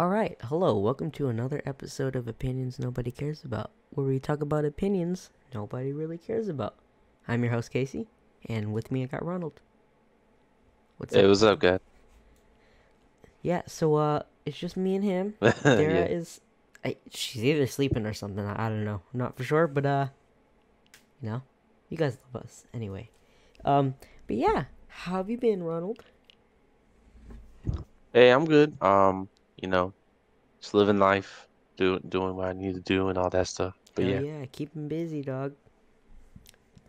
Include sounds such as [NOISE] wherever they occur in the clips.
All right, hello, welcome to another episode of Opinions Nobody Cares About, where we talk about opinions nobody really cares about. I'm your host, Casey, and with me I got Ronald. What's Hey, up? what's up, guy? Yeah, so uh, it's just me and him. [LAUGHS] yeah. Is, I, she's either sleeping or something. I, I don't know, I'm not for sure, but uh, you know, you guys love us anyway. Um, but yeah, how have you been, Ronald? Hey, I'm good. Um, you know, just living life, doing doing what I need to do and all that stuff. But Hell yeah. yeah, keep him busy, dog.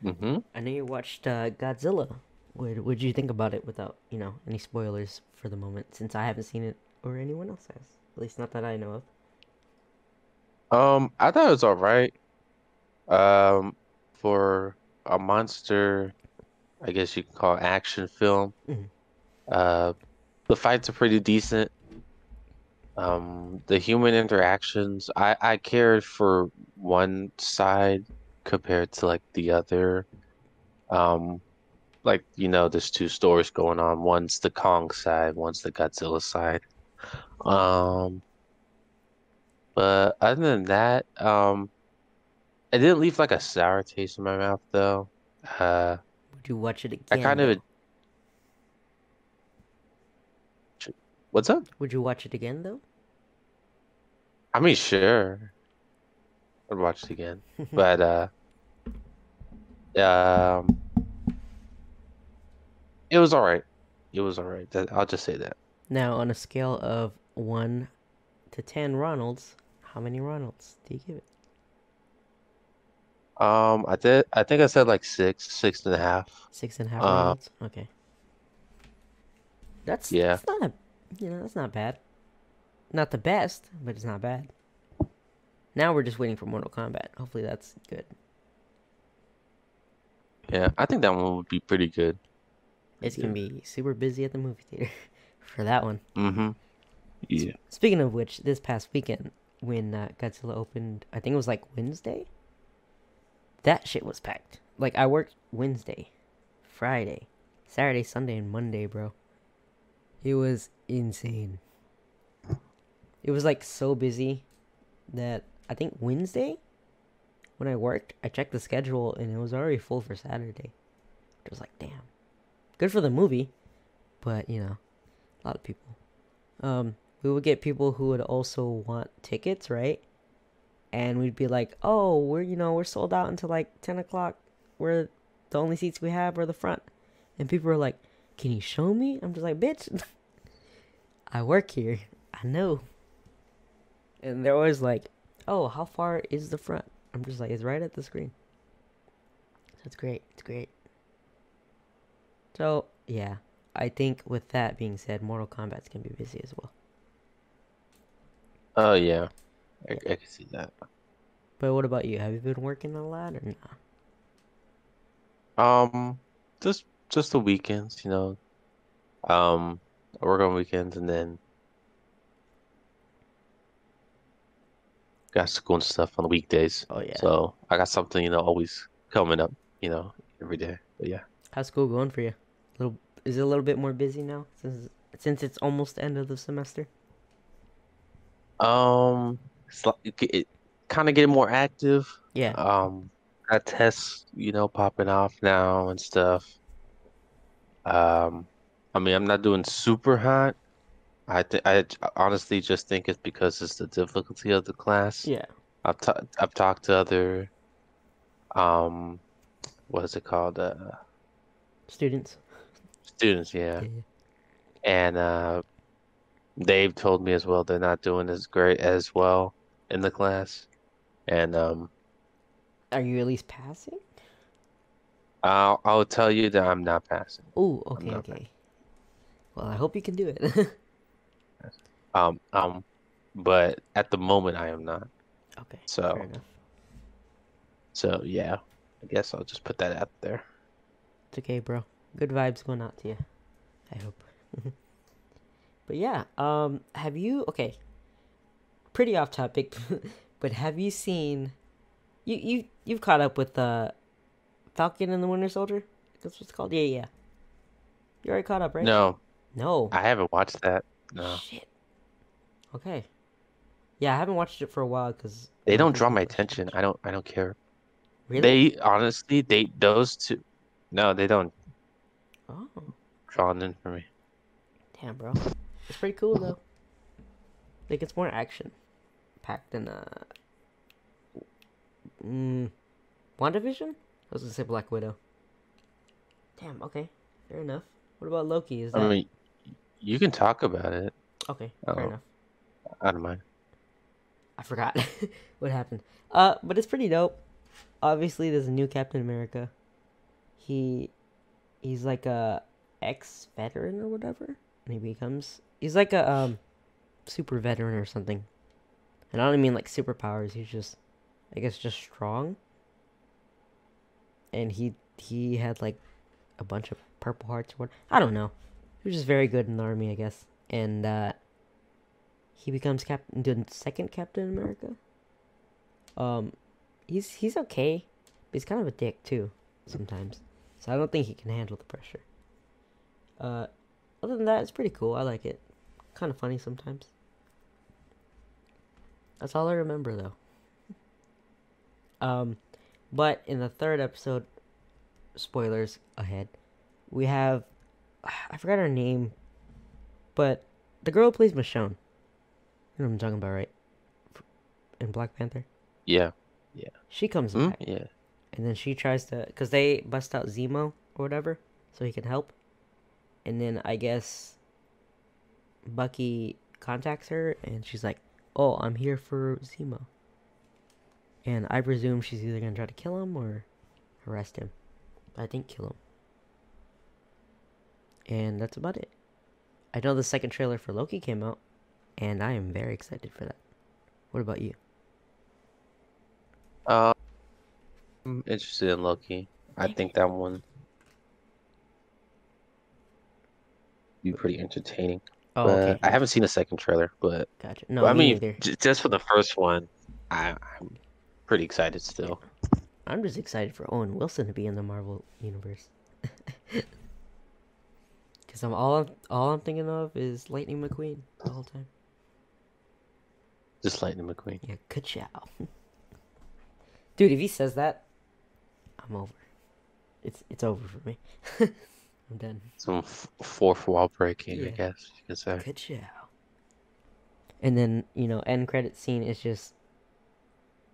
Mm-hmm. I know you watched uh, Godzilla. What what did you think about it without you know any spoilers for the moment? Since I haven't seen it or anyone else has, at least not that I know of. Um, I thought it was all right. Um, for a monster, I guess you can call it action film. Mhm. Uh, the fights are pretty decent. Um, the human interactions, I I cared for one side compared to like the other. Um, like you know, there's two stories going on. One's the Kong side, one's the Godzilla side. Um, but other than that, um, it didn't leave like a sour taste in my mouth though. Uh, Would you watch it again I kind of what's up? Would you watch it again though? I mean, sure, I'd watch it again, [LAUGHS] but uh, um, it was all right. It was all right. I'll just say that. Now, on a scale of one to ten Ronalds, how many Ronalds do you give it? Um, I did. I think I said like six, six and a half. Six and a half Uh, Ronalds. Okay. That's Yeah. That's not you know that's not bad. Not the best, but it's not bad. Now we're just waiting for Mortal Kombat. Hopefully that's good. Yeah, I think that one would be pretty good. It's gonna be super busy at the movie theater [LAUGHS] for that one. Mm-hmm. Yeah. Speaking of which, this past weekend when uh, Godzilla opened, I think it was like Wednesday. That shit was packed. Like I worked Wednesday, Friday, Saturday, Sunday, and Monday, bro. It was insane. It was like so busy that I think Wednesday, when I worked, I checked the schedule and it was already full for Saturday. It was like, damn, good for the movie, but you know, a lot of people. Um, we would get people who would also want tickets, right? And we'd be like, "Oh, we're you know we're sold out until like ten o'clock. We're the only seats we have are the front." And people are like, "Can you show me?" I'm just like, "Bitch, [LAUGHS] I work here. I know." And they're always like, "Oh, how far is the front?" I'm just like, "It's right at the screen." So it's great. It's great. So yeah, I think with that being said, Mortal Kombat's gonna be busy as well. Oh yeah, I, I can see that. But what about you? Have you been working a lot or not? Um, just just the weekends, you know. Um, I work on weekends and then got school and stuff on the weekdays. Oh yeah. So I got something, you know, always coming up, you know, every day. But yeah. How's school going for you? Little is it a little bit more busy now since since it's almost the end of the semester? Um, it's like it, it kind of getting more active. Yeah. Um, got tests, you know, popping off now and stuff. Um, I mean, I'm not doing super hot. I think I honestly just think it's because it's the difficulty of the class. Yeah. I've ta I've talked to other, um, what is it called? Uh, Students. students, yeah. Yeah. And uh, they've told me as well they're not doing as great as well in the class. And um, Are you at least passing? I'll I'll tell you that I'm not passing. Oh, okay, okay. Well, I hope you can do it. [LAUGHS] Um, um, but at the moment I am not. okay. So- fair enough. So yeah, I guess I'll just put that out there. It's okay, bro. Good vibes going out to you. I hope. [LAUGHS] but yeah, um, have you okay? Pretty off topic, [LAUGHS] but have you seen? You you you've caught up with uh, Falcon and the Winter Soldier? That's what it's called. Yeah, yeah. You already caught up, right? No, No. I haven't watched that. No. Shit. Okay. Yeah, I haven't watched it for a while because They don't draw my attention. I don't. I don't care. Really? They honestly, they those two. No, they don't Oh, draw in for me. damn, bro. It's pretty cool though. Like it's more action packed than uh. Mm, WandaVision? I was gonna say Black Widow. Damn. Okay. Fair enough. What about Loki? Is that I mean, you can talk about it. okay? Fair Oh. enough. I don't mind. I forgot [LAUGHS] what happened. Uh, but it's pretty dope. Obviously, there's a new Captain America. He, he's like a ex veteran or whatever, and he becomes he's like a um, super veteran or something. And I don't mean like superpowers. He's just, I guess, just strong. And he he had like a bunch of purple hearts or what I don't know. He was just very good in the army, I guess. And uh, he becomes captain the second captain america. Um he's he's okay but he's kind of a dick too sometimes. So i don't think he can handle the pressure. Uh other than that it's pretty cool. I like it. Kind of funny sometimes. That's all i remember though. Um but in the third episode spoilers ahead we have i forgot her name but the girl who plays michonne you know what I'm talking about, right? In Black Panther, Yeah. Yeah. She comes Hmm? back, Yeah. and then she tries to, cause they bust out Zemo or whatever, so he can help. And then I guess Bucky contacts her, and she's like, "Oh, I'm here for Zemo." And I presume she's either gonna try to kill him or arrest him. I think kill him. And that's about it. I know the second trailer for Loki came out, and I am very excited for that. What about you? Uh, I'm interested in Loki. I think that one be pretty entertaining. Oh, but okay. I haven't seen a second trailer, but Gotcha. No, but I me mean, neither. j- just for the first one, I, I'm pretty excited still. I'm just excited for Owen Wilson to be in the Marvel universe. [LAUGHS] Cause I'm all I'm, all I'm thinking of is Lightning McQueen the whole time. Just Lightning McQueen. Yeah, ka-chow. [LAUGHS] Dude, if he says that, I'm over. It's it's over for me. [LAUGHS] I'm done. Some f- fourth wall breaking, I guess you could say. Ka-chow. And then you know, end credit scene is just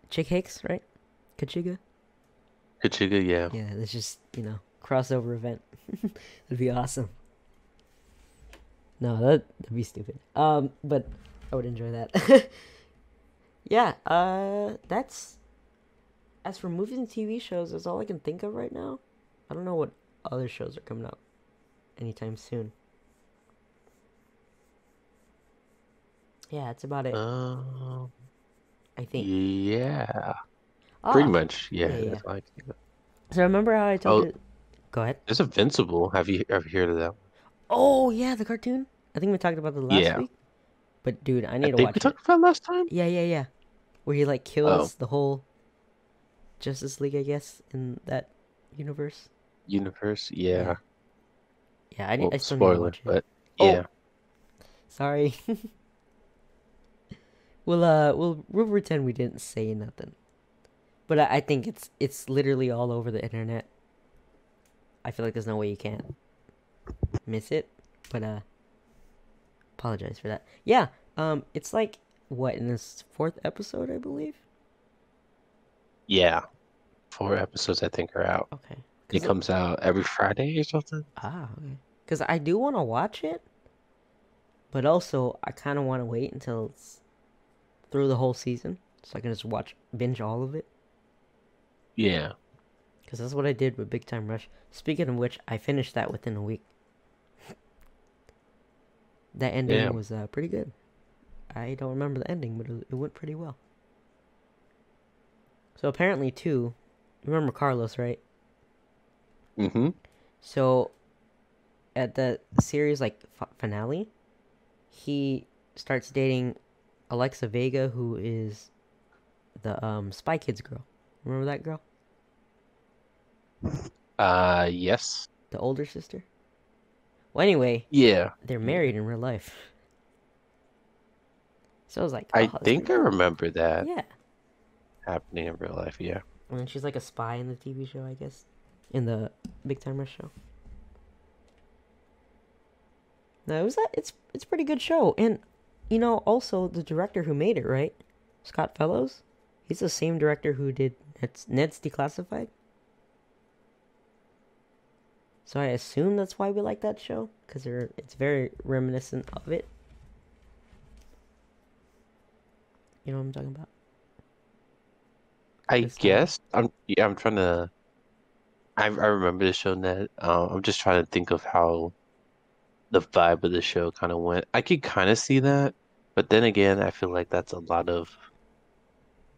Chick Hicks, right? Kachiga. Kachiga, yeah. Yeah, it's just you know crossover event. [LAUGHS] It'd be awesome. No, that that'd be stupid. Um, but I would enjoy that. [LAUGHS] yeah. Uh, that's as for movies and TV shows. That's all I can think of right now. I don't know what other shows are coming out anytime soon. Yeah, that's about it. Um, I think. yeah. Ah, Pretty much, yeah. yeah, yeah. That's all I can think of. So remember how I told Oh. you? Go ahead. There's Invincible. Have you ever heard of that? Oh yeah, the cartoon. I think we talked about the last Yeah. week. But dude, I I need to think watch we it. talked about it last time. Yeah, yeah, yeah. Where he like Oh. kills the whole Justice League, I guess, in that universe. Universe, yeah. Yeah, I need. I Well, still need to spoiler, watch it. but Oh. yeah. Sorry. [LAUGHS] we'll uh, we'll we'll pretend we didn't say nothing. But I, I think it's it's literally all over the internet. I feel like there's no way you can't miss it. But uh, apologize for that. Yeah. Um, it's like what in this fourth episode, I believe. Yeah. Four episodes, I think, are out. Okay. It comes out every Friday or something. Ah, okay. Because I do want to watch it, but also I kind of want to wait until it's through the whole season, so I can just watch binge all of it. Yeah. Because that's what I did with Big Time Rush. Speaking of which, I finished that within a week. [LAUGHS] that ending Yeah. was uh, pretty good. I don't remember the ending, but it, went pretty well. So apparently, too, you remember Carlos, right? Mm-hmm. So, at the series like f- finale, he starts dating Alexa Vega, who is the um Spy Kids girl. Remember that girl, Uh, yes. the older sister. Well, anyway, Yeah. they're married in real life. So I was like, I oh, that's think I remember that. Yeah. happening in real life. Yeah. And she's like a spy in the TV show, I guess. In the Big Time Rush show. No, it was that it's it's a pretty good show. And you know, also the director who made it, right? Scott Fellows? He's the same director who did Ned's, Ned's Declassified. So I assume that's why we like that show because it's very reminiscent of it. You know what I'm talking about? I guess I'm. Yeah, I'm trying to. I I remember the show Ned. Um, I'm just trying to think of how the vibe of the show kind of went. I could kind of see that, but then again, I feel like that's a lot of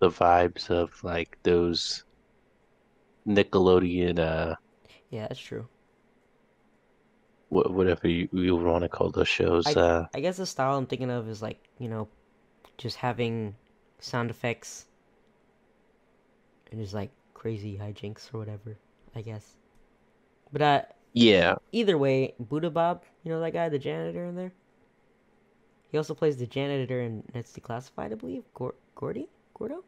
the vibes of like those Nickelodeon, uh, Yeah, that's true. wha- whatever you, you want to call those shows. Uh, I guess the style I'm thinking of is like, you know, just having sound effects and just like crazy hijinks or whatever, I guess. But uh yeah, either way, Buddha Bob, you know that guy, the janitor in there? He also plays the janitor in It's Declassified, I believe. Gor- Gordy? Gordo?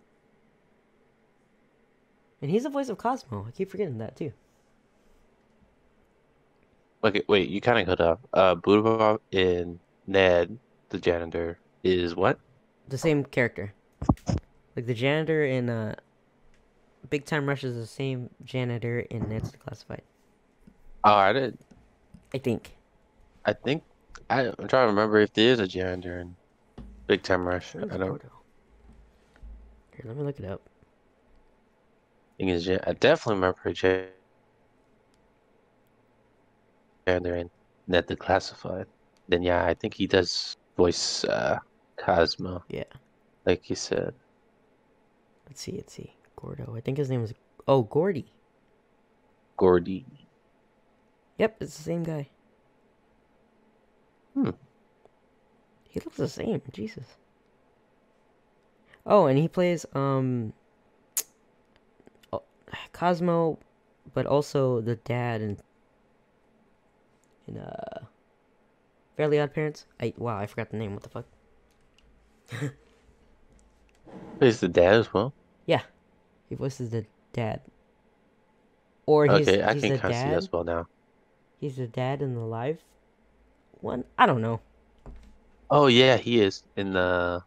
And he's the voice of Cosmo. I keep forgetting that too. Okay, wait, you kind of cut up. Uh, Buddha Bob in Ned, the janitor, is what? The same character. Like the janitor in uh Big Time Rush is the same janitor in It's Declassified. Oh, I did. I think. I think I, I'm trying to remember if there is a in Big Time Rush. I don't? Here, let me look it up. think it's. I definitely remember a jan- janitor Net the Classified. Then yeah, I think he does voice uh, Cosmo, Yeah. like you said. Let's see, let's see. Gordo. I think his name is Oh, Gordy. Gordy. Yep, it's the same guy. Hmm. He looks the same. Jesus. Oh, and he plays um Cosmo, but also the dad in in uh Fairly Odd Parents. I wow, I forgot the name. What the fuck? [LAUGHS] Is the dad as well? Yeah, he voices the dad. Or he's Okay, I he's can kind of see that as well now. He's the dad in the live one. I don't know. Oh yeah, he is in the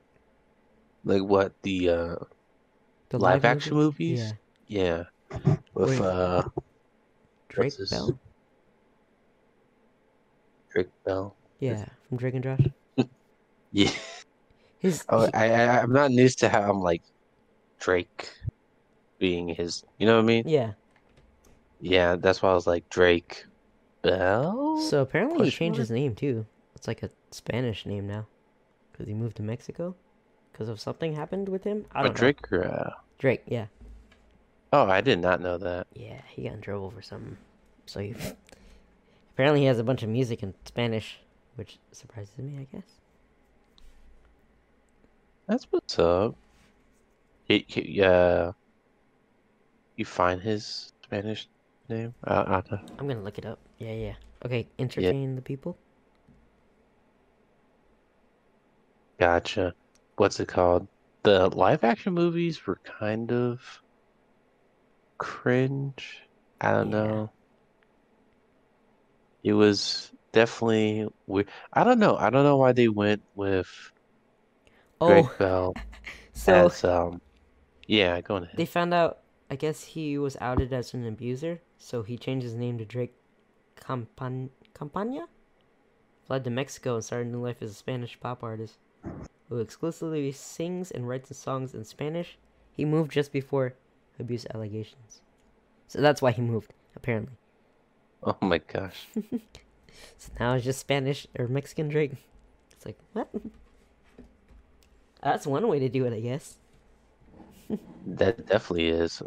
like what the uh The live action movie? movies? Yeah. yeah with Wait. uh Drake? Bell. Drake Bell. Yeah, from Drake and Josh. [LAUGHS] Yeah. His Oh, he- I, I I'm not used to how I'm like Drake being his. You know what I mean? yeah. Yeah, that's why I was like Drake Bell. So apparently he changed his name too. It's like a Spanish name now, because he moved to Mexico, because of something happened with him. I don't know. Drake or uh... Drake, yeah, Oh, I did not know that. yeah, he got in trouble for something. So he [LAUGHS] apparently he has a bunch of music in Spanish, which surprises me, I guess. That's what's up. He, he, yeah. You find his Spanish name? Uh, I'm gonna look it up. Yeah, yeah. Okay, entertain the people. gotcha. What's it called? The live action movies were kind of cringe. I don't Yeah. know. It was definitely weird. I don't know. I don't know why they went with Drake Oh, Bell [LAUGHS] so as um. Yeah, go ahead. they found out. I guess he was outed as an abuser, so he changed his name to Drake Campan- Campana. Fled to Mexico and started a new life as a Spanish pop artist who exclusively sings and writes songs in Spanish. He moved just before abuse allegations, so that's why he moved. Apparently, Oh my gosh. [LAUGHS] so now it's just Spanish or Mexican Drake. It's like what? That's one way to do it, I guess. [LAUGHS] That definitely is.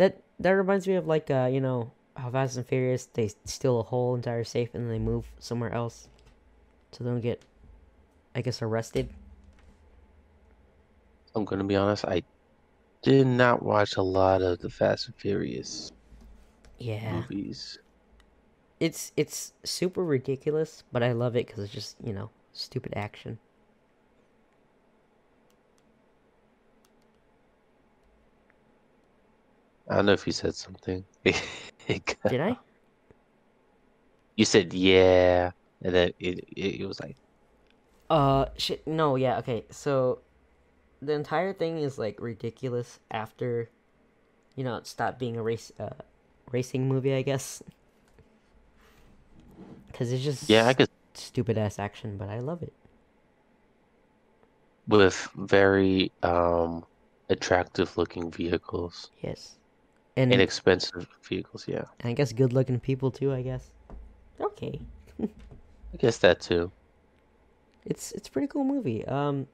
That that reminds me of like uh you know how Fast and Furious they steal a whole entire safe and then they move somewhere else, so they don't get, I guess, arrested. I'm gonna be honest. I did not watch a lot of the Fast and Furious Yeah, movies. it's it's super ridiculous, but I love it because it's just you know Stupid action. I don't know if you said something. [LAUGHS] Did I? [LAUGHS] You said yeah, and then it, it, it was like, Uh, shit. No, yeah, okay. So, the entire thing is like ridiculous after, you know, it stopped being a race, uh, racing movie, I guess. Because it's just yeah, I could stupid ass action, but I love it. with very um attractive looking vehicles, Yes, and, inexpensive vehicles. Yeah, and I guess good looking people too. I guess. Okay, I guess that too. it's it's a pretty cool movie. Um,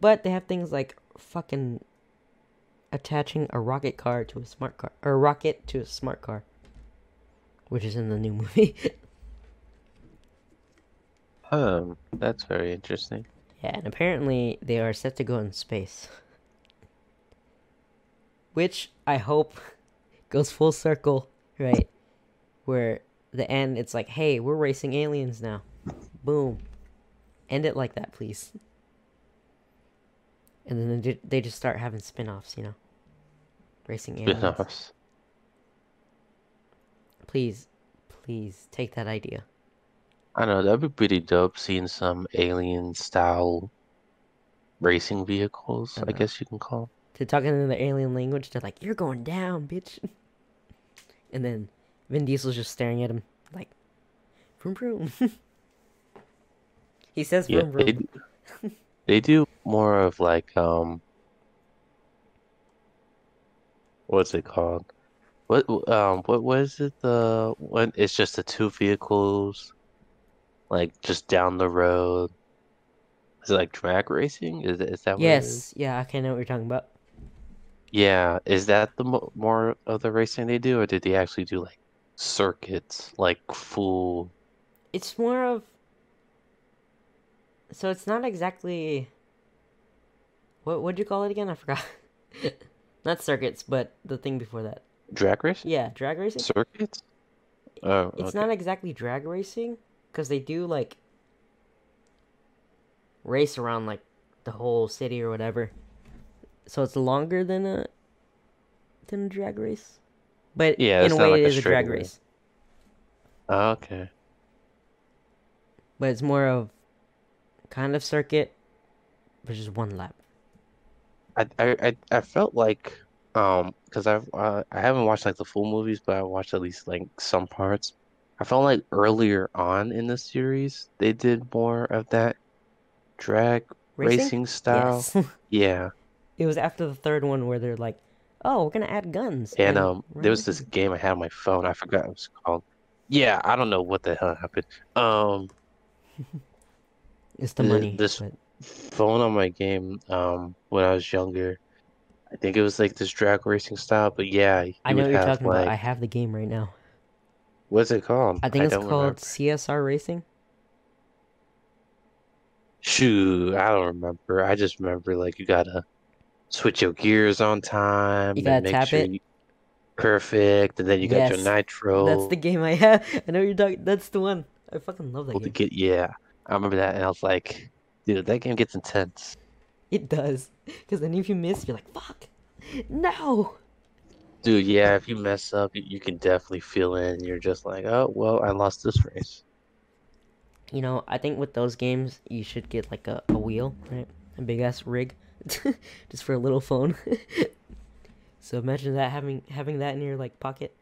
but they have things like fucking attaching a rocket car to a smart car, or a rocket to a smart car, which is in the new movie. [LAUGHS] Um, that's very interesting. Yeah, and apparently they are set to go in space. Which I hope [LAUGHS] goes full circle, right? Where the end it's like, hey, we're racing aliens now. Boom. End it like that, please. And then they, they just start having spin offs, you know? Racing aliens. Spin-offs. Please, please take that idea. I know that'd be pretty dope seeing some alien style racing vehicles, I I guess you can call. To talking in the alien language, they're like, "You're going down, bitch," [LAUGHS] and then Vin Diesel's just staring at him like, "Vroom vroom." [LAUGHS] he says Yeah, "vroom vroom." they do, [LAUGHS] they do more of like um what's it called? What um what was it the when it's just the two vehicles like just down the road. Is it like drag racing? Is it, is that what it is? Yes, yeah, okay, I know what you're talking about. Yeah, is that the mo more of the racing they do, or did they actually do like circuits, like full? It's more of so it's not exactly what what'd you call it again? I forgot. [LAUGHS] not circuits, but the thing before that. Drag race. Yeah, drag racing. Circuits? Oh, It's okay. not exactly drag racing because they do like race around like the whole city or whatever. So it's longer than a than a drag race, but Yeah, in a way like it a is a drag race. race. Oh, okay. But it's more of kind of circuit, but just one lap. I I I, felt like um because I've uh, I haven't watched like the full movies, but I watched at least like some parts. I felt like earlier on in the series they did more of that drag Racing? racing style. Yes. [LAUGHS] Yeah, it was after the third one where they're like, "Oh, we're gonna add guns." and um there was this racing." game I had on my phone. I forgot what it was called. Yeah, I don't know what the hell happened. Um, It's the money. this but phone on my game um when I was younger. I think it was like this drag racing style, but yeah, I know what you're talking like about. I have the game right now. what's it called? I think it's called remember. CSR Racing. Shoot, I don't remember. I just remember like you gotta switch your gears on time You gotta make tap sure it. you perfect, and then you got your nitro That's the game I have. [LAUGHS] I know you're talking. That's the one. I fucking love that to game. get. Yeah, I remember that, and I was like, dude, that game gets intense. It does. Because then if you miss, you're like, fuck. No. Dude, yeah, if you mess up, you, you can definitely feel it, and you're just like, oh, well, I lost this race. You know, I think with those games, you should get like a, a wheel, right? A big ass rig, [LAUGHS] just for a little phone. [LAUGHS] so imagine that having having that in your like pocket.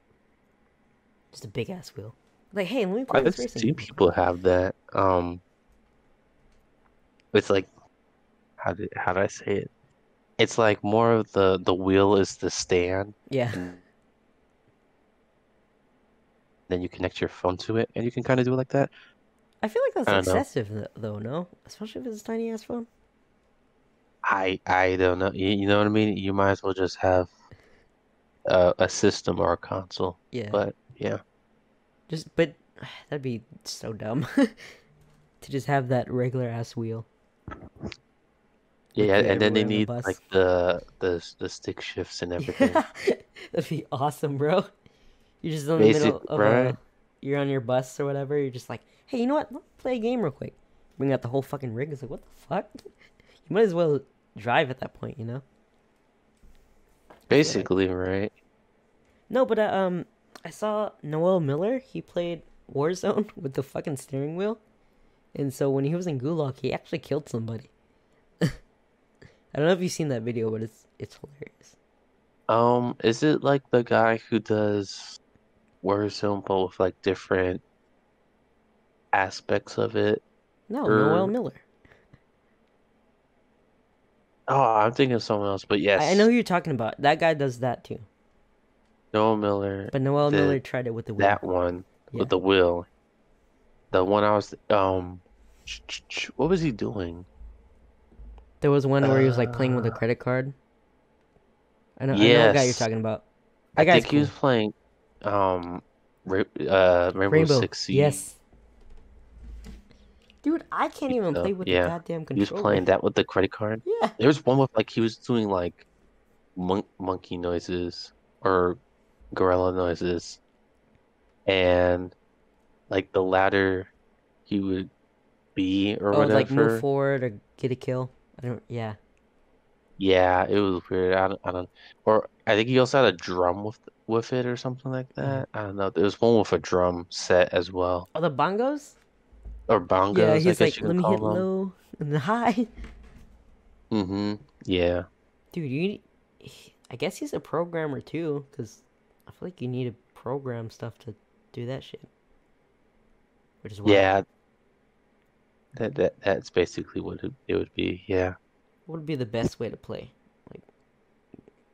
Just a big ass wheel. Like, hey, let me play this racing. game. people have that. Um, it's like, how did how do I say it? It's like more of the the wheel is the stand, Yeah. then you connect your phone to it, and you can kind of do it like that. I feel like that's don't know. excessive though, no? Especially if it's a tiny ass phone. I I don't know. You, you know what I mean? You might as well just have a, a system or a console. Yeah. But yeah, Just but [SIGHS] that'd be so dumb [LAUGHS] to just have that regular ass wheel. yeah, and then they on the need like the the the stick shifts and [LAUGHS] everything. [LAUGHS] That'd be awesome, bro. You're just in the Basic, middle of right? a, you're on your bus or whatever. You're just like, hey, you know what? Let's play a game real quick. bring out the whole fucking rig. It's like, what the fuck? You might as well drive at that point, you know? Basically, right? No, but uh, um, I saw Noel Miller. He played Warzone [LAUGHS] with the fucking steering wheel, and so when he was in Gulag, he actually killed somebody. [LAUGHS] I don't know if you've seen that video, but it's it's hilarious. Um, is it like the guy who does Warzone but with like different aspects of it? No, Er, Noel Miller. Oh, I'm thinking of someone else, but yes, I, I know who you're talking about. That guy does that too. Noel Miller, But Noel Miller tried it with the wheel. that one Yeah. with the wheel. The one I was um, what was he doing? There was one where he was like playing with a Uh, credit card. I know, I know what guy you're talking about. I That guy's think he was playing um, uh, Rainbow, Rainbow. Six Siege. Yes. Dude, I can't even Uh, play with yeah. the goddamn controller. He was playing that with the credit card. Yeah. There was one with like he was doing like mon monkey noises or gorilla noises, and like the ladder he would be or whatever. Oh, like move forward or get a kill. I don't. Yeah. Yeah, it was weird. I don't, I don't, or I think he also had a drum with with it or something like Mm-hmm. that. I don't know. There was one with a drum set as well, Oh, the bongos. Or bongos. yeah, I he's guess like, let me hit them. low and high. Mm-hmm. Yeah. Dude, you. I guess he's a programmer too, because I feel like you need to program stuff to do that shit. Which is why. Yeah. That that that's basically what it, it would be. Yeah. What would be the best way to play? Like,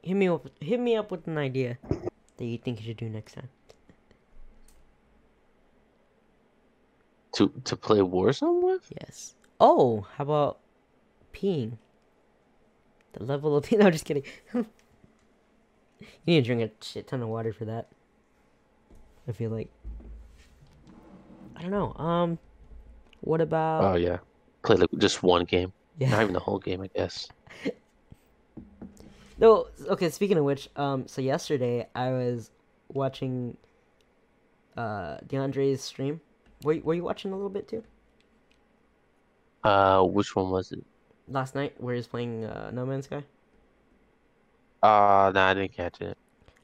hit me up. Hit me up with an idea that you think you should do next time. To to play Warzone with? Yes. Oh, how about peeing? The level of [LAUGHS] pee. No, just kidding. [LAUGHS] you need to drink a shit ton of water for that. I feel like. I don't know. Um, what about? Oh yeah. Play like just one game. yeah. Not even the whole game, I guess. [LAUGHS] No. Okay. Speaking of which, um, so yesterday I was watching. Uh, DeAndre's stream. Were you, were you watching a little bit too? Uh, which one was it? Last night, where he was playing uh, No Man's Sky. Uh, no, I didn't catch it.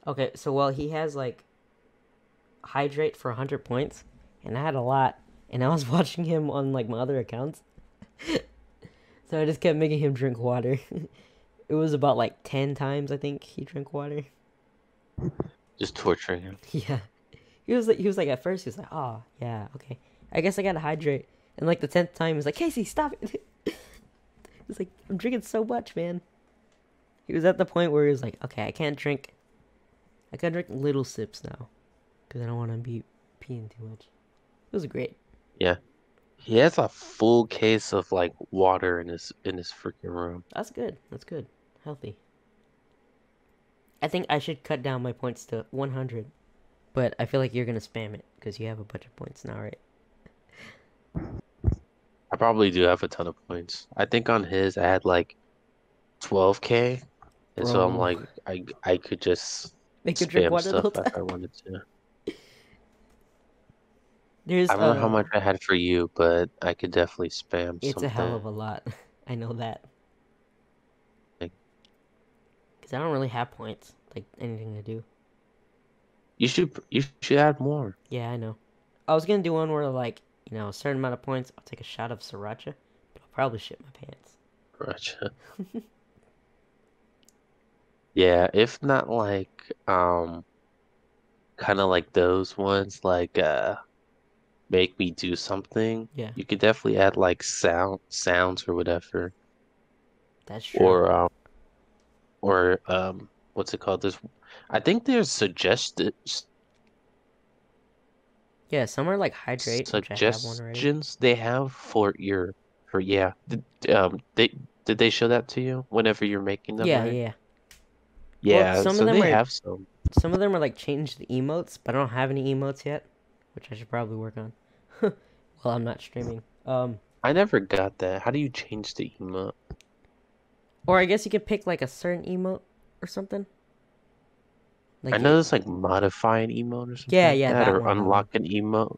Okay, so well, he has like hydrate for 100 points, and I had a lot, and I was [LAUGHS] watching him on like my other accounts. [LAUGHS] so I just kept making him drink water. [LAUGHS] it was about like 10 times I think he drank water. Just torturing him. Yeah. He was like he was like at first he was like, "Oh, yeah, okay. I guess I got to hydrate." And like the 10th time he was like, "Casey, stop it." [LAUGHS] He's like, "I'm drinking so much, man." He was at the point where he was like, "Okay, I can't drink I can drink little sips now cuz I don't want to be peeing too much." It was great. Yeah, he has a full case of like water in his in his freaking room. That's good. That's good. Healthy. I think I should cut down my points to 100. But I feel like you're going to spam it cuz you have a bunch of points now, right? I probably do have a ton of points. I think on his I had like 12k, and so I'm like I I could just Make you drink water stuff if I wanted to. There's I don't know how uh, much I had for you, but I could definitely spam It's something. a hell of a lot. [LAUGHS] I know that. Like- Because I don't really have points, like anything to do. You should you should add more. Yeah, I know. I was gonna do one where, like, you know, a certain amount of points, I'll take a shot of sriracha, but I'll probably shit my pants. Gotcha. [LAUGHS] Yeah, if not like um kind of like those ones like uh make me do something, Yeah, you could definitely add like sound sounds or whatever. that's true. Or um or um what's it called? There's I think there's suggested yeah, some are like hydrate, I have suggestions they have for your for yeah. Did, um they did they show that to you whenever you're making them, Yeah, right? yeah. Yeah, some of them they are- have some. Some of them are like change the emotes, but I don't have any emotes yet, which I should probably work on. [LAUGHS] well, I'm not streaming. Um, I never got that. How do you change the emote? or I guess you could pick like a certain emote or something. Like I know there's like modify an emote or something Yeah, like yeah, that, that or one, unlock an emote.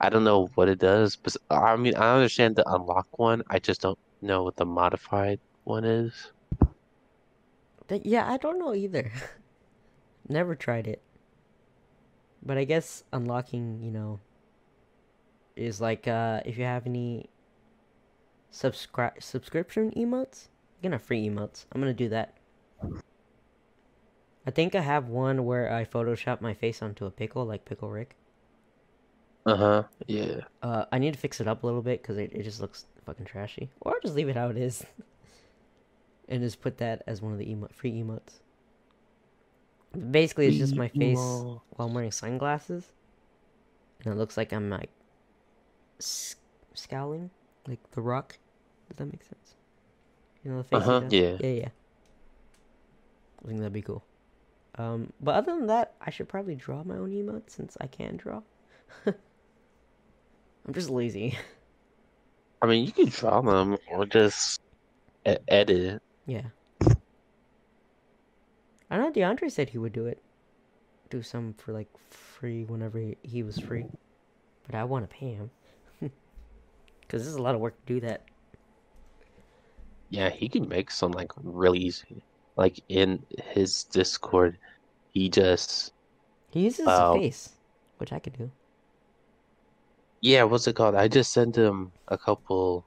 I don't know what it does, but I mean, I understand the unlock one. I just don't know what the modified one is. Yeah, I don't know either. [LAUGHS] Never tried it. But I guess unlocking, you know, is like uh if you have any subscribe subscription emotes, you can have free emotes. I'm gonna do that. I think I have one where I Photoshop my face onto a pickle, like Pickle Rick. Uh-huh. Yeah. Uh, I need to fix it up a little bit because it, it just looks fucking trashy. Or I'll just leave it how it is. [LAUGHS] and just put that as one of the emo- free emotes. Basically, it's just my face while I'm wearing sunglasses. And it looks like I'm like s- scowling, like The Rock. Does that make sense? You know the face? he Uh-huh, yeah. Yeah, yeah. I think that'd be cool. Um, but other than that, I should probably draw my own emotes since I can draw. [LAUGHS] I'm just lazy. I mean, you can draw them or just e- edit it. Yeah. I know DeAndre said he would do it. Do some for like free whenever he, he was free. But I want to pay him. [LAUGHS] Because this is a lot of work to do that. Yeah, he can make some like really easy. Like in his Discord, he just He uses Wow. his face, which I could do. yeah, what's it called? I just sent him a couple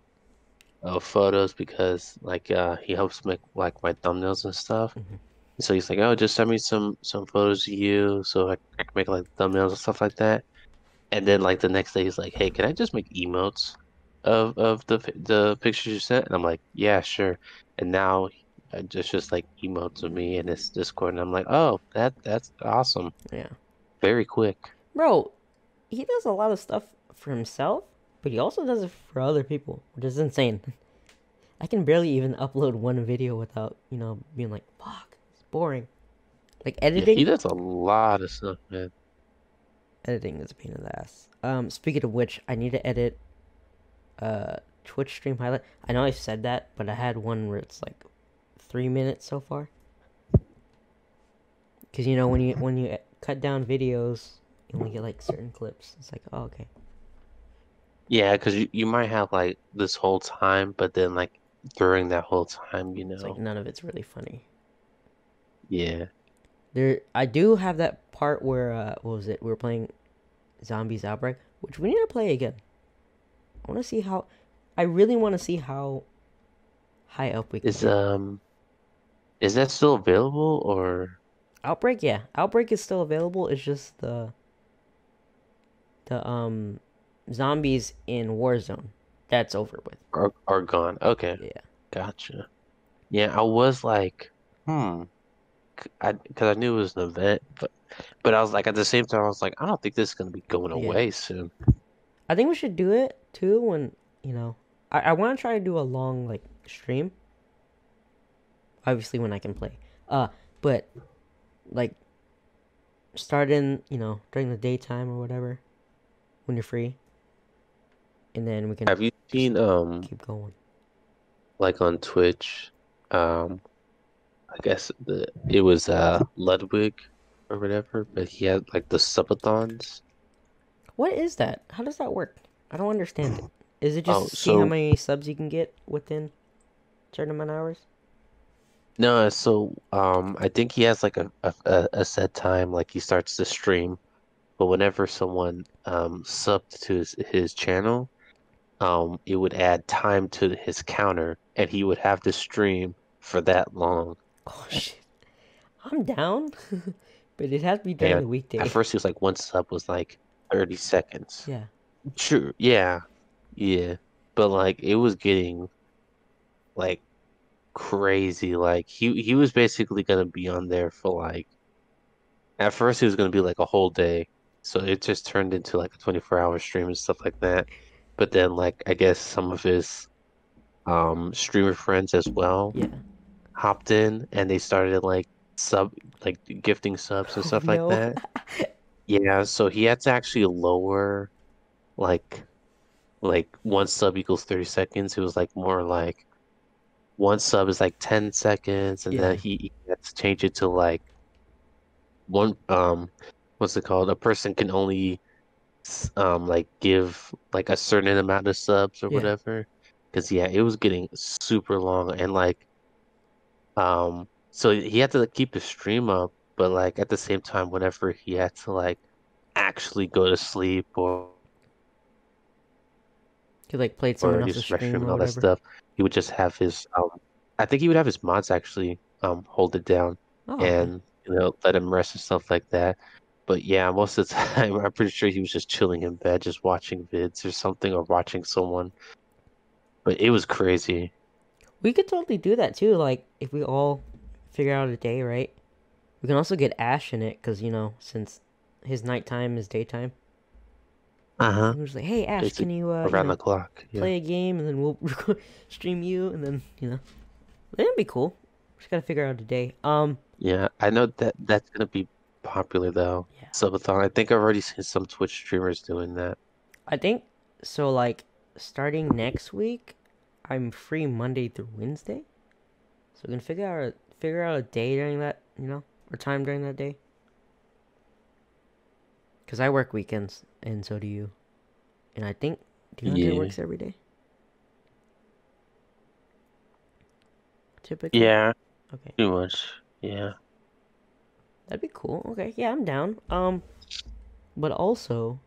of photos because like uh he helps make like my thumbnails and stuff. Mhm. So he's like, "Oh, just send me some some photos of you so I, I can make like thumbnails and stuff like that." And then like the next day he's like, "Hey, can I just make emotes of of the the pictures you sent?" And I'm like, "Yeah, sure." And now uh, it's just like emotes of me in his Discord, and I'm like, "Oh, that that's awesome. Yeah. Very quick." Bro, he does a lot of stuff for himself, but he also does it for other people, which is insane. [LAUGHS] I can barely even upload one video without, you know, being like, fuck, it's boring. Like Yeah, editing. he does a lot of stuff, man. editing is a pain in the ass. Um, speaking of which, I need to edit uh Twitch stream highlight. I know I said that, but I had one where it's like three minutes so far. Cause you know when you when you cut down videos, you only get like certain clips. It's like, oh okay, Yeah, because you, you might have like this whole time, but then like during that whole time, you it's know, like none of it's really funny. yeah. There, I do have that part where uh, what was it? We were playing Zombies Outbreak, which we need to play again. I want to see how. I really want to see how high up we can Is um, is that still available or? Outbreak, yeah. Outbreak is still available. It's just the the um zombies in Warzone. That's over with. Are, are gone. Okay, Yeah. gotcha. Yeah, I was like, hmm, I because I knew it was an event, but but I was like at the same time I was like, I don't think this is gonna be going Yeah. away soon. I think we should do it too when, you know, I, I want to try to do a long like stream. Obviously when I can play. Uh, but like start in, you know, during the daytime or whatever when you're free. And then we can Have you seen um keep going. like on Twitch, um, I guess the it was uh Ludwig or whatever, but he had like the subathons. What is that? How does that work? I don't understand it. Is it just Oh, see how many subs you can get within a certain amount of hours? No, so um, I think he has like a, a a set time, like he starts to stream, but whenever someone um subbed to his his channel, um, it would add time to his counter, and he would have to stream for that long. Oh shit. I'm down. [LAUGHS] but it has to be during Yeah, the weekday. At first, he was like one sub was like 30 seconds. Yeah. True. Yeah. Yeah. But like it was getting like crazy. Like he he was basically gonna be on there for like at first he was gonna be like a whole day. So it just turned into like a 24 hour stream and stuff like that. But then like I guess some of his um streamer friends as well Yeah. hopped in and they started like sub like gifting subs and Oh, stuff like no. that. [LAUGHS] Yeah, so he had to actually lower like like one sub equals 30 seconds. It was like more like one sub is like 10 seconds and Yeah. then he, to change it to like one um what's it called? A person can only um like give like a certain amount of subs or Yeah. whatever. Because yeah, it was getting super long and like um so he had to like, keep his stream up, but like at the same time, whenever he had to like actually go to sleep or He like played someone else's stream and all that stuff, he would just have his um I think he would have his mods actually um hold it down Oh, and you know let him rest and stuff like that. But yeah, most of the [LAUGHS] time I'm pretty sure he was just chilling in bed, just watching vids or something or watching someone. But it was crazy. we could totally do that too. Like if we all figure out a day, right? We can also get Ash in it because you know since his nighttime is daytime. Uh-huh. And we're just like, hey Ash, can you uh, you know, the clock. Yeah. play a game and then we'll [LAUGHS] stream you and then you know that'd be cool. Just gotta figure out a day. Um, Yeah, I know that that's gonna be popular though. Yeah. Subathon. I think I've already seen some Twitch streamers doing that. I think so. Like starting next week, I'm free Monday through Wednesday, so we can figure out figure out a day during that, you know, or time during that day. Cause I work weekends, and so do you. And I think DeAndre Yeah. works every day. Typically. Yeah, Okay. pretty much. Yeah. That'd be cool. Okay, yeah, I'm down. Um, but also,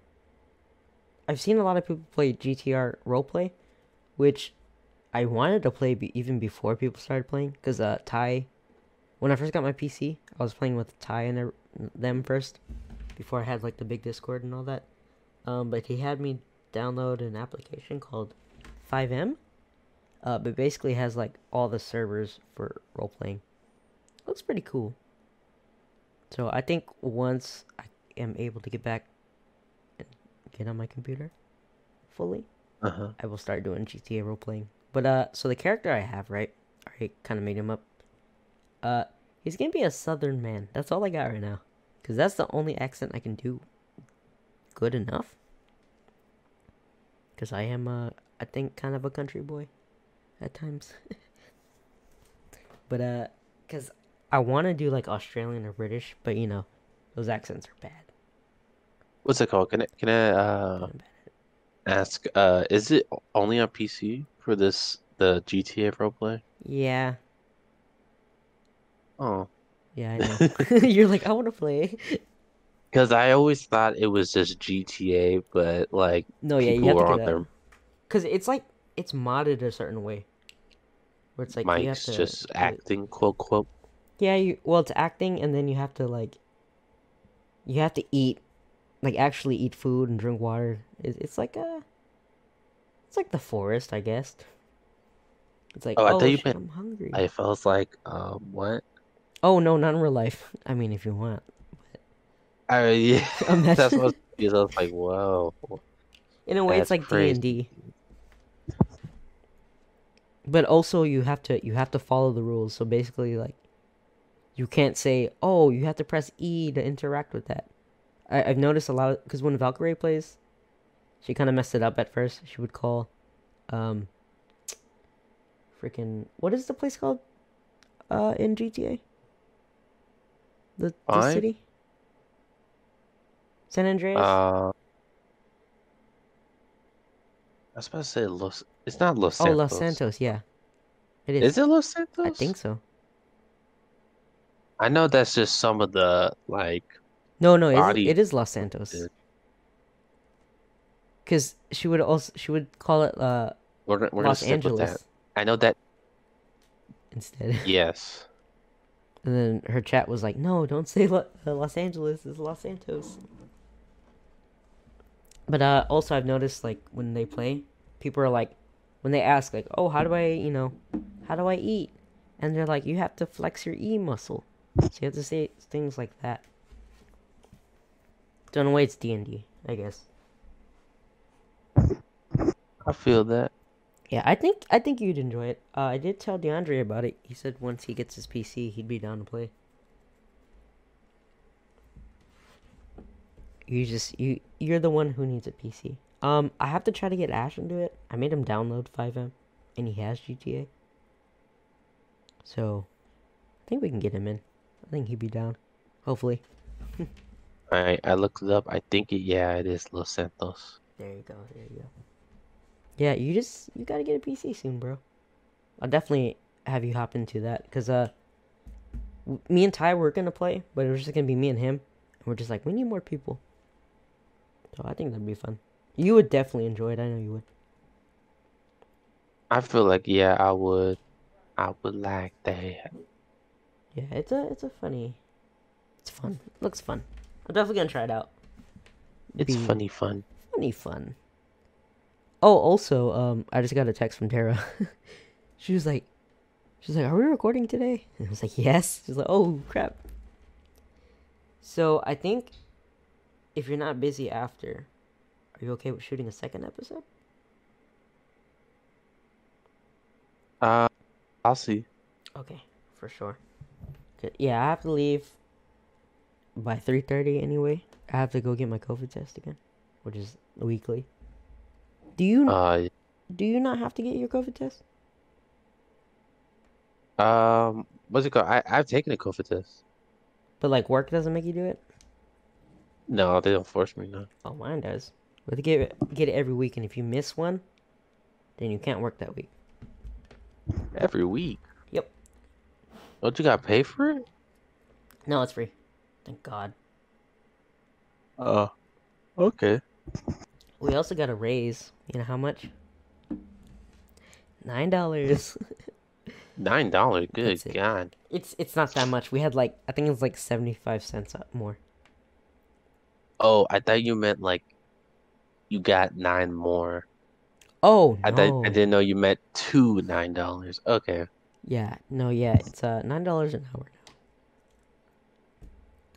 I've seen a lot of people play GTA roleplay, which I wanted to play be- even before people started playing. Cause uh, Ty, when I first got my PC, I was playing with Ty and their- them first, before I had like the big Discord and all that. Um, but he had me download an application called FiveM. Uh, but basically has like all the servers for role playing. Looks pretty cool. So I think once I am able to get back and get on my computer fully, Uh-huh. I will start doing GTA role playing. But uh, so the character I have, right? I kind of made him up. Uh, he's gonna be a Southern man. That's all I got right now, cause that's the only accent I can do good enough. Cause I am uh, I think kind of a country boy, at times. [LAUGHS] but uh, cause I want to do like Australian or British, but you know, those accents are bad. What's it called? Can I can I uh ask uh is it only on PC for this the GTA roleplay? Yeah, Oh. Yeah, I know. [LAUGHS] [LAUGHS] You're like, I want to play. Because I always thought it was just GTA, but like No, yeah, you have to are on their cause it's like it's modded a certain way, where it's like you have to just acting, quote quote. Yeah, you well, it's acting, and then you have to like, you have to eat, like actually eat food and drink water. It's it's like a, it's like the forest, I guess. It's like, Oh, I oh, thought you shit, meant- I'm hungry. I felt like um what? Oh no, not in real life. I mean, if you want. I [LAUGHS] yeah, [LAUGHS] Imagine- that's what I was, [LAUGHS] confused. I was like, whoa. In a way, it's like D and D. But also, you have to you have to follow the rules. So basically, like, you can't say, "Oh, you have to press E to interact with that." I, I've noticed a lot of because when Valkyrie plays, she kind of messed it up at first. She would call, um, [TSK] freaking what is the place called, uh, in GTA? The the city. San Andreas. Uh, I was about to say Los. It's not Los oh, Santos. Los Santos. Yeah, it is. Is it Los Santos? I think so. I know that's just some of the like. No, no, it is, it is Los Santos. Because she would also she would call it uh We're we're Los Angeles. I know that. instead, [LAUGHS] Yes. And then her chat was like, "No, don't say Lo- Los Angeles. is Los Santos." But uh, also I've noticed like when they play, people are like, when they ask like, "Oh, how do I, you know, how do I eat?" and they're like, "You have to flex your E muscle." So you have to say things like that. Don't know why it's D and D, I guess. I feel that. Yeah, I think I think you'd enjoy it. Uh, I did tell DeAndre about it. He said once he gets his PC, he'd be down to play. You just you you're the one who needs a PC. Um, I have to try to get Ash into it. I made him download FiveM, and he has GTA. So, I think we can get him in. I think he'd be down. Hopefully. [LAUGHS] I I looked it up. I think it. Yeah, it is Los Santos. There you go. There you go. Yeah, you just you gotta get a PC soon, bro. I'll definitely have you hop into that because uh, w- me and Ty were gonna play, but it was just gonna be me and him, and we're just like we need more people. So I think that'd be fun. You would definitely enjoy it. I know you would. I feel like yeah, I would. I would like that. Yeah, it's a it's a funny. It's fun. It looks fun. I'm definitely gonna try it out. It's Be funny fun. Funny fun. Oh, also, um, I just got a text from Tara. [LAUGHS] she was like, she was like, "Are we recording today?" And I was like, "Yes." She's like, "Oh crap." So I think if you're not busy after, are you okay with shooting a second episode? Uh, I'll see. Okay, for sure. Yeah, I have to leave by three thirty anyway. I have to go get my COVID test again, which is weekly. Do you Uh, do you not have to get your COVID test? um, what's it called? I I've taken a COVID test. But like work doesn't make you do it. No, they don't force me. No. Oh, mine does. But they get it, get it every week, and if you miss one, then you can't work that week. Every week. Yep. Don't you got to pay for it? No, it's free. Thank God. Uh, okay. We also got a raise. You know how much? Nine dollars. Nine dollars. [LAUGHS] Good it. God. it's it's not that much. We had like I think it was like seventy five cents up more. Oh, I thought you meant like you got nine more. Oh I no. thought I didn't know you meant two nine dollars. Okay. Yeah, no, yeah, it's uh nine dollars an hour now.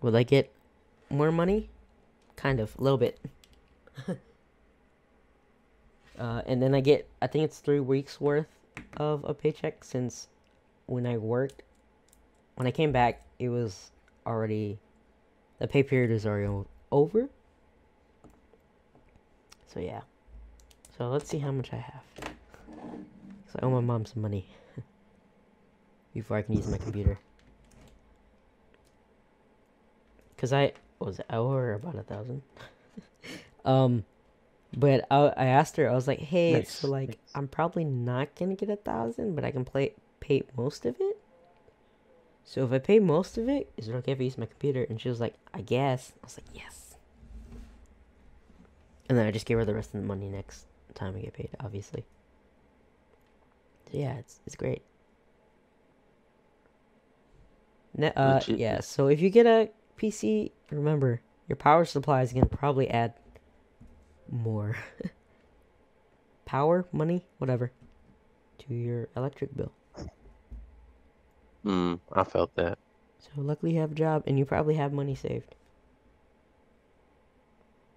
Will I get more money? Kind of, a little bit. [LAUGHS] uh, and then I get, I think it's three weeks worth of a paycheck since when I worked. When I came back, it was already, the pay period is already over. So yeah. So let's see how much I have. So I owe my mom some money [LAUGHS] before I can use my computer. [LAUGHS] Cause I was I owe her about a thousand. [LAUGHS] um, but I I asked her I was like, hey, Nice, so like nice. I'm probably not gonna get a thousand, but I can play pay most of it. So if I pay most of it, is it okay if I use my computer? And she was like, I guess. I was like, yes. And then I just gave her the rest of the money next time I get paid, obviously. So yeah, it's it's great. Ne- uh, yeah. So if you get a PC, remember your power supply is gonna probably add more [LAUGHS] power, money, whatever, to your electric bill. Hmm. I felt that. So luckily you have a job and you probably have money saved.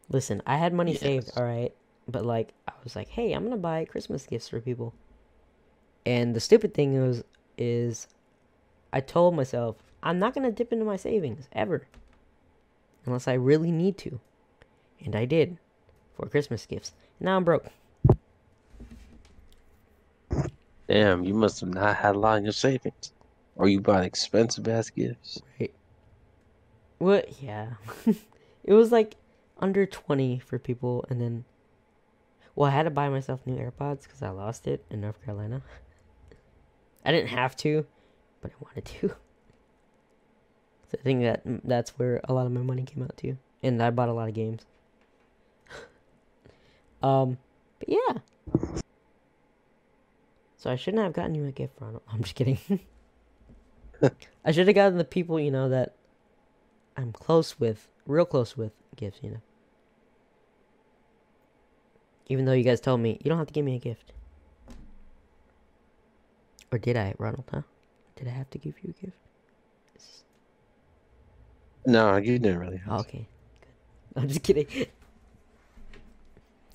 Listen, I had money saved, alright? But like I was like, hey, I'm gonna buy Christmas gifts for people. And the stupid thing was is I told myself I'm not gonna dip into my savings ever. Unless I really need to. And I did. For Christmas gifts. Now I'm broke. Damn, you must have not had a lot in your savings, or you bought expensive ass gifts. Right. What? Yeah. [LAUGHS] it was like under 20 for people, and then. Well, I had to buy myself new AirPods because I lost it in North Carolina. I didn't have to, but I wanted to. [LAUGHS] So I think that mm, that's where a lot of my money came out to, and I bought a lot of games. Um, but yeah. So I shouldn't have gotten you a gift, Ronald. [LAUGHS] I'm just kidding. [LAUGHS] I should have gotten the people, you know, that I'm close with, real close with, gifts, you know. Even though you guys told me, you don't have to give me a gift. Or did I, Ronald, huh? Did I have to give you a gift? No, you didn't really. Oh, okay. Good. [LAUGHS] I'm just kidding.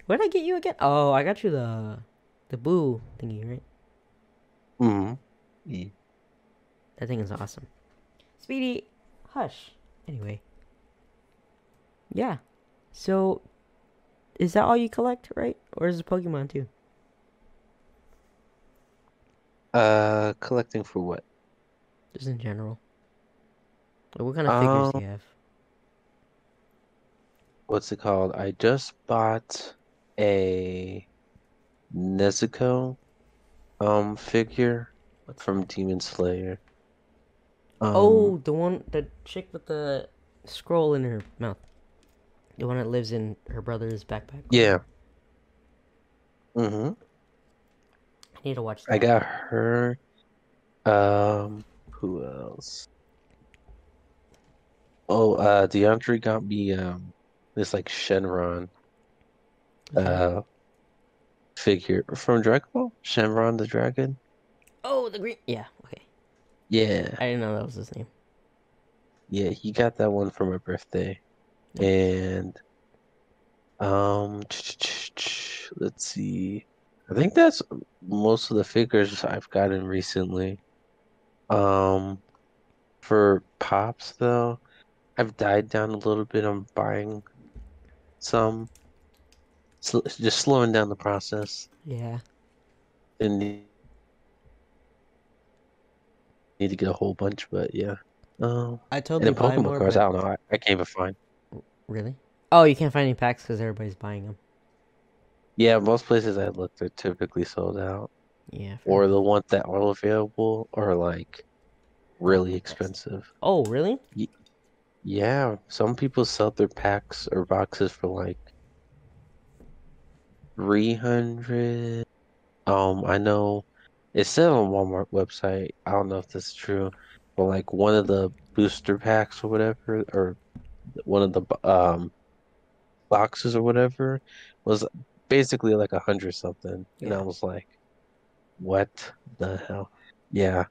What did I get you again? Oh, I got you the the boo thingy, right? Hmm. Yeah. That thing is awesome. Speedy, hush. Anyway. Yeah. So, is that all you collect, right? Or is it Pokemon too? Uh, collecting for what? Just in general. Like, what kind of figures do Um, you have? what's it called? I just bought a Nezuko um figure from Demon Slayer. Um, oh, the one, the chick with the scroll in her mouth. The one that lives in her brother's backpack. yeah. Mm-hmm. I need to watch that. I got her. Um, who else? Oh, uh, DeAndre got me um this like Shenron uh figure from Dragon Ball. Shenron the dragon. Oh, the green. Yeah, okay. Yeah, I didn't know that was his name. yeah, he got that one for my birthday, and um, [TSK] let's see. I think that's most of the figures I've gotten recently. Um, for pops though, I've died down a little bit on buying some. Sl just slowing down the process. Yeah. And need to get a whole bunch, but yeah. Um, I and totally then buy Pokemon more, cards, but- I don't know. I, I can't even find. Really? Oh, you can't find any packs because everybody's buying them. Yeah, most places I looked are typically sold out, Yeah. or enough. the ones that are available are like really expensive. Oh, really? Yeah, some people sell their packs or boxes for like 300. Um, I know it said on Walmart website, I don't know if that's true, but like one of the booster packs or whatever, or one of the um boxes or whatever was basically like a hundred something. And I was like, what the hell? Yeah,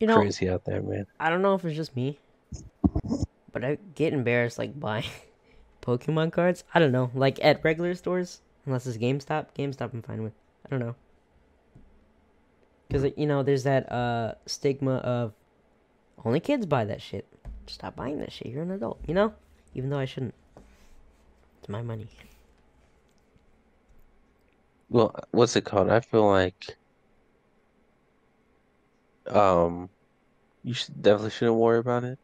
You know, crazy out there, man. I don't know if it's just me, but I get embarrassed like buying [LAUGHS] Pokemon cards. I don't know, like at regular stores, unless it's GameStop. GameStop, I'm fine with. I don't know, because you know, there's that uh stigma of only kids buy that shit. Stop buying that shit. You're an adult, you know. Even though I shouldn't. It's my money. Well, what's it called? I feel like um you should definitely shouldn't worry about it.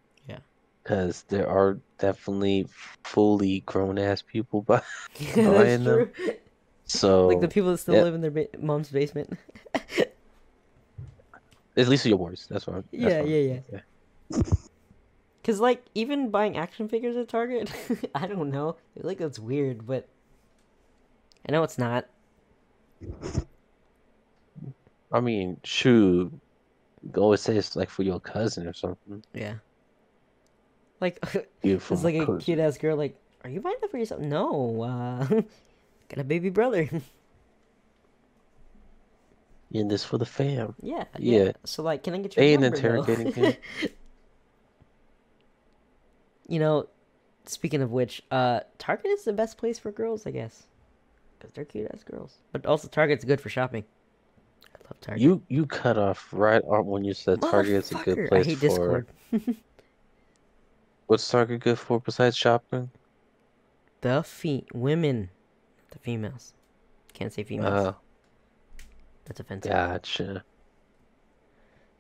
Yeah. Because there are definitely fully grown ass people buy Yeah, Buying [LAUGHS] [LAUGHS] that's them. true. so Like the people that still yeah. live in their ba- mom's basement. [LAUGHS] at least yours. That's what I'm, that's Yeah, what I'm- yeah, yeah. Cause like even buying action figures at Target, I don't know. I like that's weird, but I know it's not. I mean, shoot. Always say it's like for your cousin or something. Yeah. Like [LAUGHS] Beautiful it's like a cute ass girl. Like, are you buying that for yourself? No. Uh, [LAUGHS] got a baby brother. [LAUGHS] And this for the fam. yeah, yeah. Yeah. So like, can I get your They number, interrogating him. you know, speaking of which, uh, Target is the best place for girls, I guess, because they're cute ass girls. But also, Target's good for shopping. I love Target. You you cut off right on when you said Target is a good I place hate for Discord. What's Target good for besides shopping? The fe women, the females. Can't say females. Uh, That's offensive. gotcha.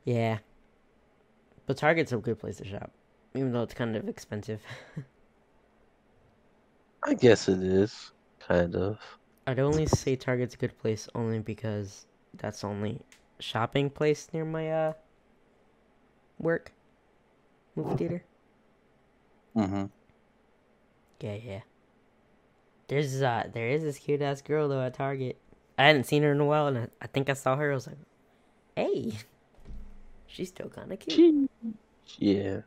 Yeah. But Target's a good place to shop, even though it's kind of expensive. [LAUGHS] I guess it is, kind of. I'd only say Target's a good place only because that's the only shopping place near my uh work movie theater. Mm-hmm. Yeah, yeah. There's uh there is this cute ass girl though at Target. I hadn't seen her in a while, and I, I think I saw her. I was like, "Hey, she's still kind of cute." Yeah.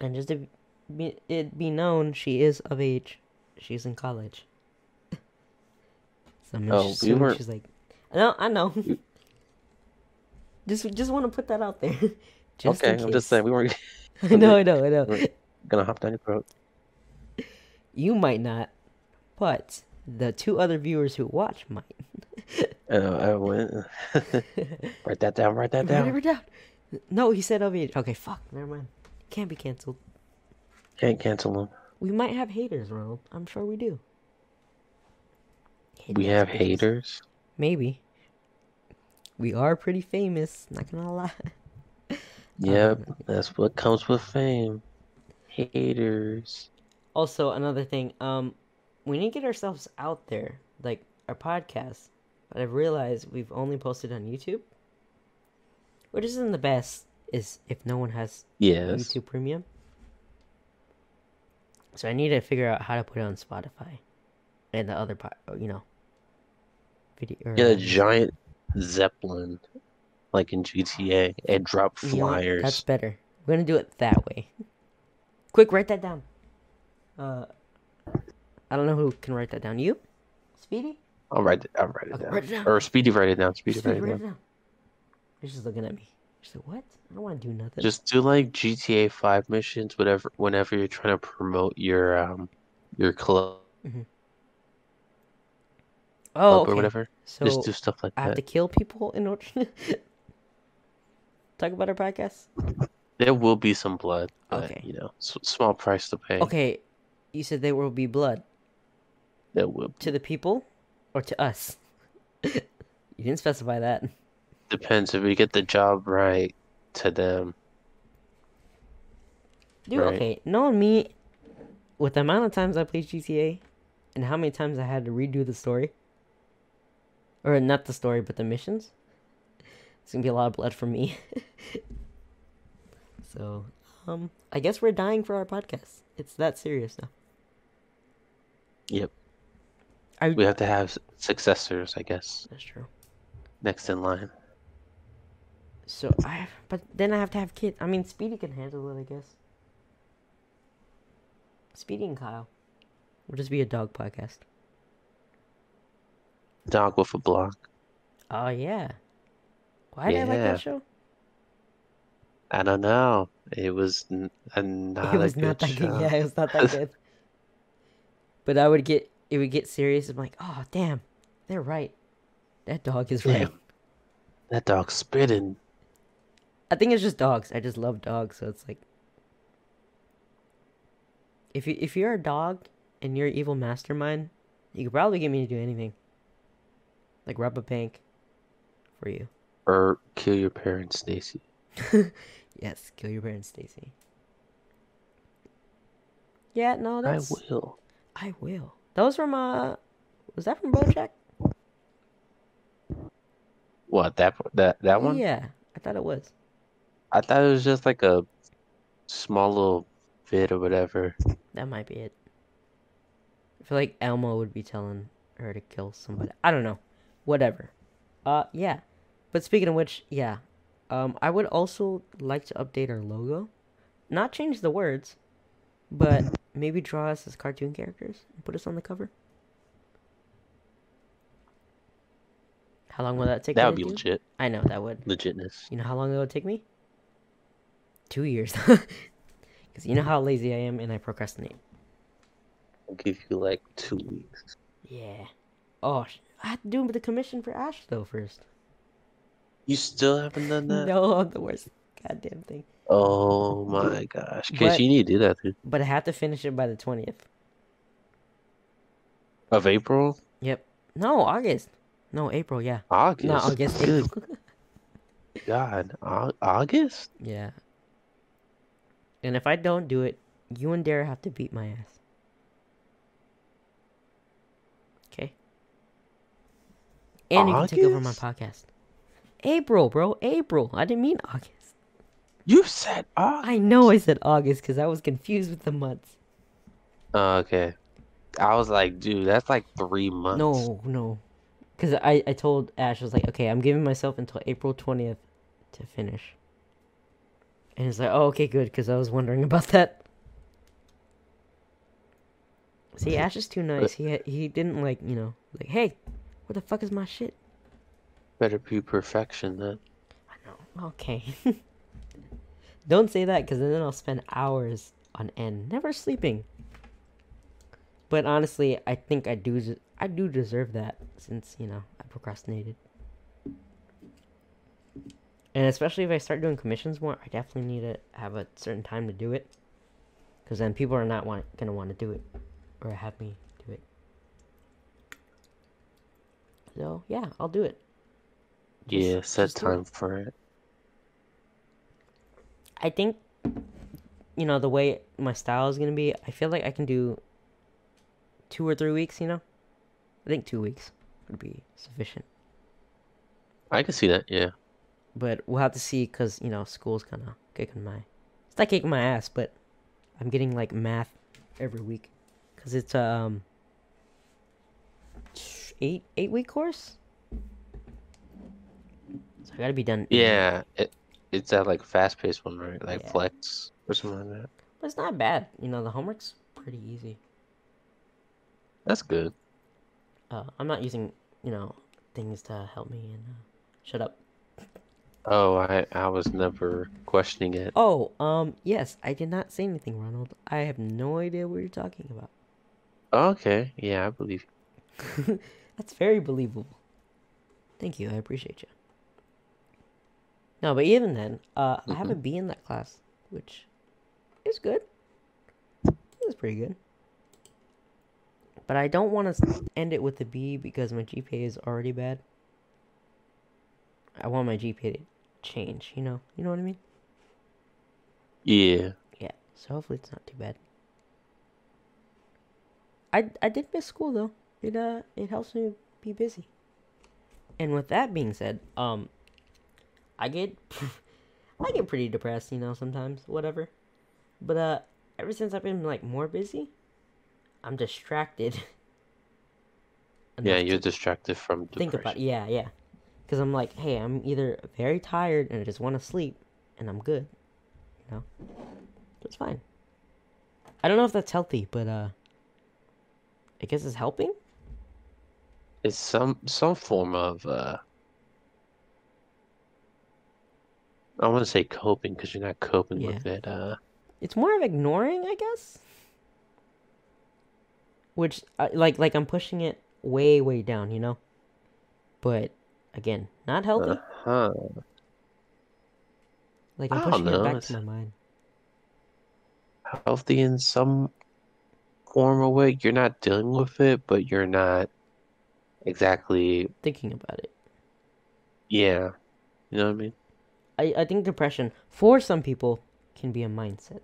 And just to be it be known, she is of age. She's in college. so I'm Oh, we weren't- she's like, no, I know. [LAUGHS] just just want to put that out there. [LAUGHS] just okay, I'm just saying we weren't [LAUGHS] I know, I know, I know. Gonna hop down your throat. You might not, but the two other viewers who watch might. Uh, [LAUGHS] I went. [LAUGHS] write that down. Write that Write down. it down. No, he said of age. Okay, fuck. Never mind. Can't be canceled. Can't cancel them. We might have haters, Ronald. I'm sure we do. We have haters. Maybe. We are pretty famous, not gonna lie. [LAUGHS] Yep, Um, that's what comes with fame. Haters. Also, another thing, um, we need to get ourselves out there, like our podcast. But I've realized we've only posted on YouTube, which isn't the best. Is if no one has Yes. YouTube Premium. So I need to figure out how to put it on Spotify, and the other part, you know, video. Or, Get a giant zeppelin, like in GTA, and drop you know flyers. That's better. We're gonna do it that way. Quick, write that down. Uh, I don't know who can write that down. You, Speedy? I'll write it. I'll write it Okay, down. write it down. Or Speedy, write it down. Speedy, Speedy, write it write down. it down. She's just looking at me. She's like, "What? I don't want to do nothing." Just do like GTA Five missions, whatever. Whenever you're trying to promote your um your club oh, okay. or whatever, So just do stuff like that. I have to kill people in order to [LAUGHS] talk about our podcast. There will be some blood, but Okay. you know, s- small price to pay. Okay, you said there will be blood There will to the people or to us. [LAUGHS] you didn't specify that. depends if we get the job right to them. Dude, Right. okay, knowing me, with the amount of times I played GTA, and how many times I had to redo the story, or not the story, but the missions, it's gonna be a lot of blood for me. [LAUGHS] so, um, I guess we're dying for our podcast. It's that serious now. Yep. I We have to have successors, I guess, that's true. next in line. So I, have, but then I have to have kids. I mean, Speedy can handle it, I guess. Speedy and Kyle. We'll just be a dog podcast. Dog with a Blog. Oh yeah. Why did I like that show? I don't know. It was n- a not it was a not good that show. good. Yeah, it was not that good. [LAUGHS] but I would get it would get serious. I'm like, oh damn, they're right. That dog is right. Damn. That dog's spitting. I think it's just dogs. I just love dogs, so it's like if you if you're a dog and you're an evil mastermind, you could probably get me to do anything. Like rob a bank for you. Or kill your parents, Stacy. [LAUGHS] Yes, kill your parents, Stacy. Yeah, no, that's. I will. I will. That was from uh was that from Bojack? What that that that one? Yeah, I thought it was. I thought it was just like a small little bit or whatever. That might be it. I feel like Elmo would be telling her to kill somebody. I don't know. Whatever. Uh yeah. But speaking of which, yeah. Um I would also like to update our logo. Not change the words, but maybe draw us as cartoon characters and put us on the cover. How long will that take? That would be do? legit. I know that would. Legitness. You know how long it would take me? Two years. [LAUGHS] Because you know how lazy I am and I procrastinate. I'll give you like two weeks. Yeah. Oh, I have to do the commission for Ash though first. You still haven't done that? No, I'm the worst goddamn thing. Oh my gosh. Cause you need to do that, dude. But I have to finish it by the twentieth. Of April? Yep. No, August. No, April. Yeah. August. No, August. Good. [LAUGHS] God. August? yeah. And if I don't do it, you and Dara have to beat my ass. Okay. And you can take over my podcast. April, bro. April. I didn't mean August. You said August. I know I said August because I was confused with the months. Oh, okay. I was like, dude, that's like three months. No, no. Because I, I told Ash, I was like, okay, I'm giving myself until April 20th to finish. And he's like, oh, okay, good, because I was wondering about that. See, Ash is too nice. [LAUGHS] He he didn't like, you know, like, hey, what the fuck is my shit? Better be perfection then. I know. Okay. [LAUGHS] Don't say that, because then I'll spend hours on end, never sleeping. But honestly, I think I do. I do deserve that since you know I procrastinated. And especially if I start doing commissions more, I definitely need to have a certain time to do it. Because then people are not want, gonna want to do it, or have me do it. So yeah, I'll do it. Yeah, set time for it. I think you know, the way my style is gonna be, I feel like I can do two or three weeks. You know, I think two weeks would be sufficient. I can see that. Yeah. But we'll have to see because you know school's kind of kicking my, it's not kicking my ass, but I'm getting like math every week because it's a um eight eight week course. So I gotta be done. Yeah. It, it's that like fast paced one, right? Like Yeah. flex or something like that. But it's not bad. You know, the homework's pretty easy. That's good. Uh, I'm not using, you know, things to help me and uh, shut up. Oh, I I was never questioning it. Oh, um, yes, I did not say anything, Ronald. I have no idea what you're talking about. Okay. Yeah, I believe. you. [LAUGHS] That's very believable. Thank you. I appreciate you. No, but even then, uh, I have a B in that class, which is good. It's pretty good. But I don't want to end it with a B because my GPA is already bad. I want my GPA to change, you know? You know what I mean? Yeah. Yeah, so hopefully it's not too bad. I I did miss school though. It uh it helps me be busy. And with that being said, um I get [LAUGHS] I get pretty depressed, you know, sometimes, whatever. But uh ever since I've been like more busy, I'm distracted. [LAUGHS] Yeah, you're distracted from depression. think about depression. yeah, yeah. Cuz I'm like, hey, I'm either very tired and I just want to sleep and I'm good. You know? It's fine. I don't know if that's healthy, but uh I guess it's helping. It's some some form of uh I want to say coping because you're not coping Yeah. with it. Uh, It's more of ignoring, I guess. Which uh, like like I'm pushing it way way down, you know? But again, not healthy. huh. like I'm pushing it know, back it's- to my mind. Healthy in some form or way. You're not dealing with it, but you're not exactly. Thinking about it. Yeah. You know what I mean? I, I think depression for some people can be a mindset.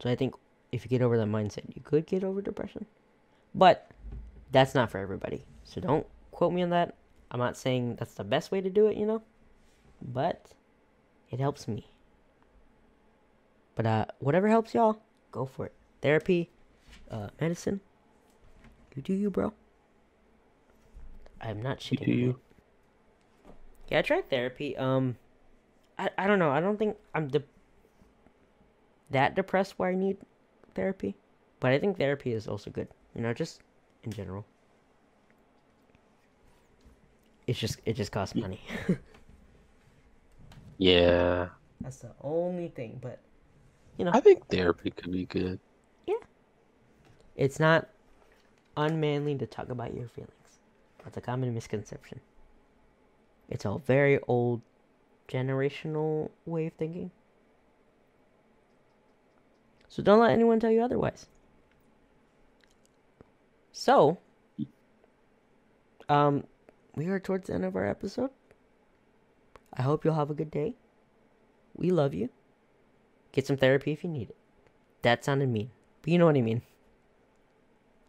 So I think if you get over that mindset, you could get over depression. But that's not for everybody. So don't quote me on that. I'm not saying that's the best way to do it, you know? But it helps me. But uh whatever helps y'all, go for it. Therapy, uh medicine. You do you, bro. I'm not shitting you. Yeah, I tried therapy. Um, I I don't know. I don't think I'm de- that depressed where I need therapy, but I think therapy is also good. You know, just in general. It's just it just costs money. [LAUGHS] Yeah. That's the only thing, but you know. I think therapy could be good. Yeah. It's not unmanly to talk about your feelings. That's a common misconception. It's a very old generational way of thinking. So don't let anyone tell you otherwise. So, um, we are towards the end of our episode. I hope you'll have a good day. We love you. Get some therapy if you need it. That sounded mean, but you know what I mean.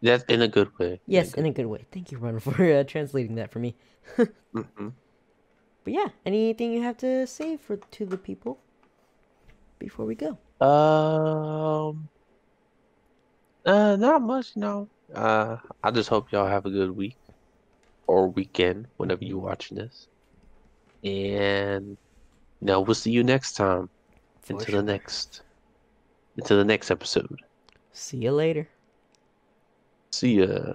That's in a good way. Yes, in a good way. Thank you, Ron, [LAUGHS] for uh, translating that for me. [LAUGHS] hmm But yeah, anything you have to say for to the people before we go? Um. Uh, not much, no. Uh, I just hope y'all have a good week or weekend whenever you're watching this. And you know, we'll see you next time. For Into sure. the next into the next episode. See you later. See ya.